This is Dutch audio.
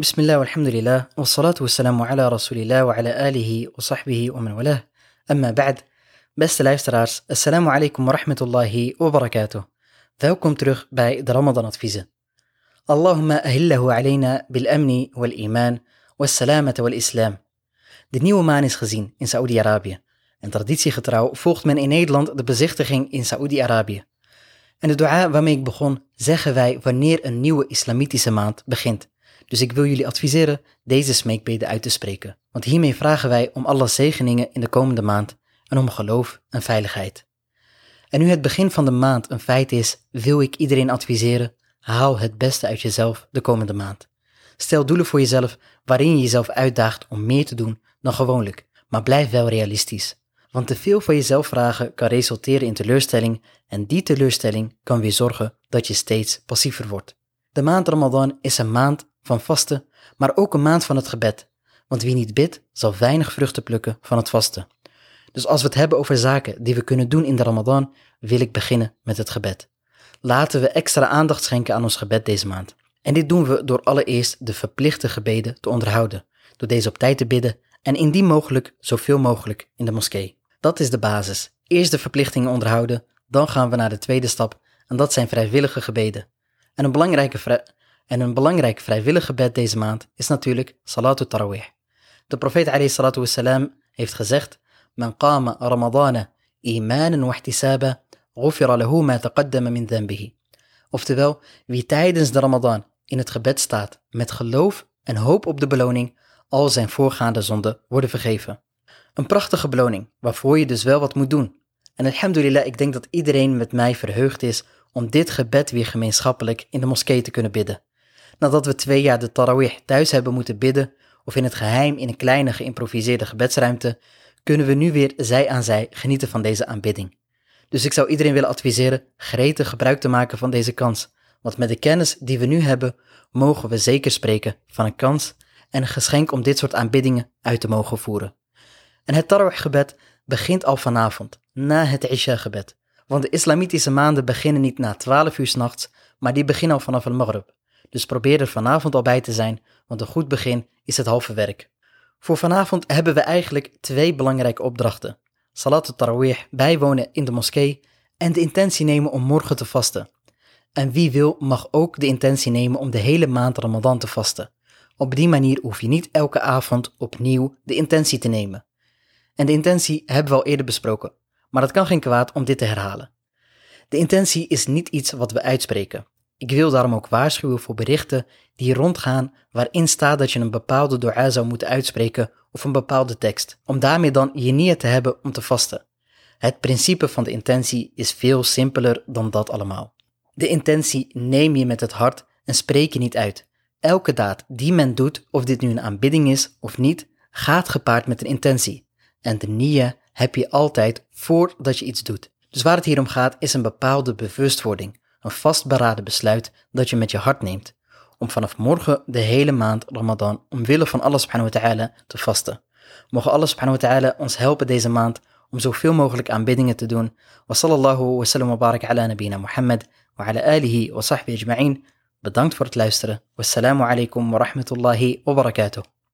بسم الله والحمد لله والصلاة والسلام على رسول الله وعلى آله وصحبه ومن والاه أما بعد Beste luisteraars, assalamu alaikum wa rahmatullahi wa barakatuh. Welkom terug bij de Ramadan adviezen. Allahumma ahillahu alayna bil amni wal iman was salamata wal islam. De nieuwe maan is gezien in Saoedi-Arabië. En traditiegetrouw volgt men in Nederland de bezichtiging in Saoedi-Arabië. En de dua waarmee ik begon, zeggen wij wanneer een nieuwe islamitische maand begint. Dus ik wil jullie adviseren deze smeekbede uit te spreken. Want hiermee vragen wij om alle zegeningen in de komende maand en om geloof en veiligheid. En nu het begin van de maand een feit is, wil ik iedereen adviseren, haal het beste uit jezelf de komende maand. Stel doelen voor jezelf waarin je jezelf uitdaagt om meer te doen dan gewoonlijk, maar blijf wel realistisch. Want te veel van jezelf vragen kan resulteren in teleurstelling en die teleurstelling kan weer zorgen dat je steeds passiever wordt. De maand Ramadan is een maand van vasten, maar ook een maand van het gebed. Want wie niet bidt, zal weinig vruchten plukken van het vasten. Dus als we het hebben over zaken die we kunnen doen in de Ramadan, wil ik beginnen met het gebed. Laten we extra aandacht schenken aan ons gebed deze maand. En dit doen we door allereerst de verplichte gebeden te onderhouden, door deze op tijd te bidden en indien mogelijk zoveel mogelijk in de moskee. Dat is de basis. Eerst de verplichtingen onderhouden, dan gaan we naar de tweede stap en dat zijn vrijwillige gebeden. En een belangrijke, en een belangrijk vrijwillig gebed deze maand is natuurlijk Salat tarawih De profeet alayhi heeft gezegd, Man qama ramadana wa lahu ma taqaddama min dhanbihi. Oftewel, wie tijdens de ramadan in het gebed staat met geloof en hoop op de beloning, al zijn voorgaande zonden worden vergeven. Een prachtige beloning, waarvoor je dus wel wat moet doen. En alhamdulillah, ik denk dat iedereen met mij verheugd is om dit gebed weer gemeenschappelijk in de moskee te kunnen bidden. Nadat we twee jaar de tarawih thuis hebben moeten bidden, of in het geheim in een kleine geïmproviseerde gebedsruimte, kunnen we nu weer zij aan zij genieten van deze aanbidding. Dus ik zou iedereen willen adviseren gretig gebruik te maken van deze kans, want met de kennis die we nu hebben, mogen we zeker spreken van een kans en een geschenk om dit soort aanbiddingen uit te mogen voeren. En het Tarawih-gebed begint al vanavond, na het Isha-gebed. Want de islamitische maanden beginnen niet na 12 uur s'nachts, maar die beginnen al vanaf het Maghrib. Dus probeer er vanavond al bij te zijn, want een goed begin is het halve werk. Voor vanavond hebben we eigenlijk twee belangrijke opdrachten. Salat tarawih bijwonen in de moskee en de intentie nemen om morgen te vasten. En wie wil mag ook de intentie nemen om de hele maand Ramadan te vasten. Op die manier hoef je niet elke avond opnieuw de intentie te nemen. En de intentie hebben we al eerder besproken, maar het kan geen kwaad om dit te herhalen. De intentie is niet iets wat we uitspreken. Ik wil daarom ook waarschuwen voor berichten die rondgaan waarin staat dat je een bepaalde dua zou moeten uitspreken of een bepaalde tekst, om daarmee dan je niet te hebben om te vasten. Het principe van de intentie is veel simpeler dan dat allemaal. De intentie neem je met het hart en spreek je niet uit. Elke daad die men doet, of dit nu een aanbidding is of niet, gaat gepaard met een intentie. En de nia heb je altijd voordat je iets doet. Dus waar het hier om gaat is een bepaalde bewustwording, een vastberaden besluit dat je met je hart neemt, om vanaf morgen de hele maand Ramadan omwille van Allah subhanahu wa ta'ala te vasten. Mogen Allah subhanahu wa ta'ala ons helpen deze maand om zoveel mogelijk aanbiddingen te doen. Wa sallallahu wa sallam wa barak ala nabina Muhammad wa ala alihi wa sahbihi ajma'in. Bedankt voor het luisteren. Wassalamu alaikum wa rahmatullahi wa barakatuh.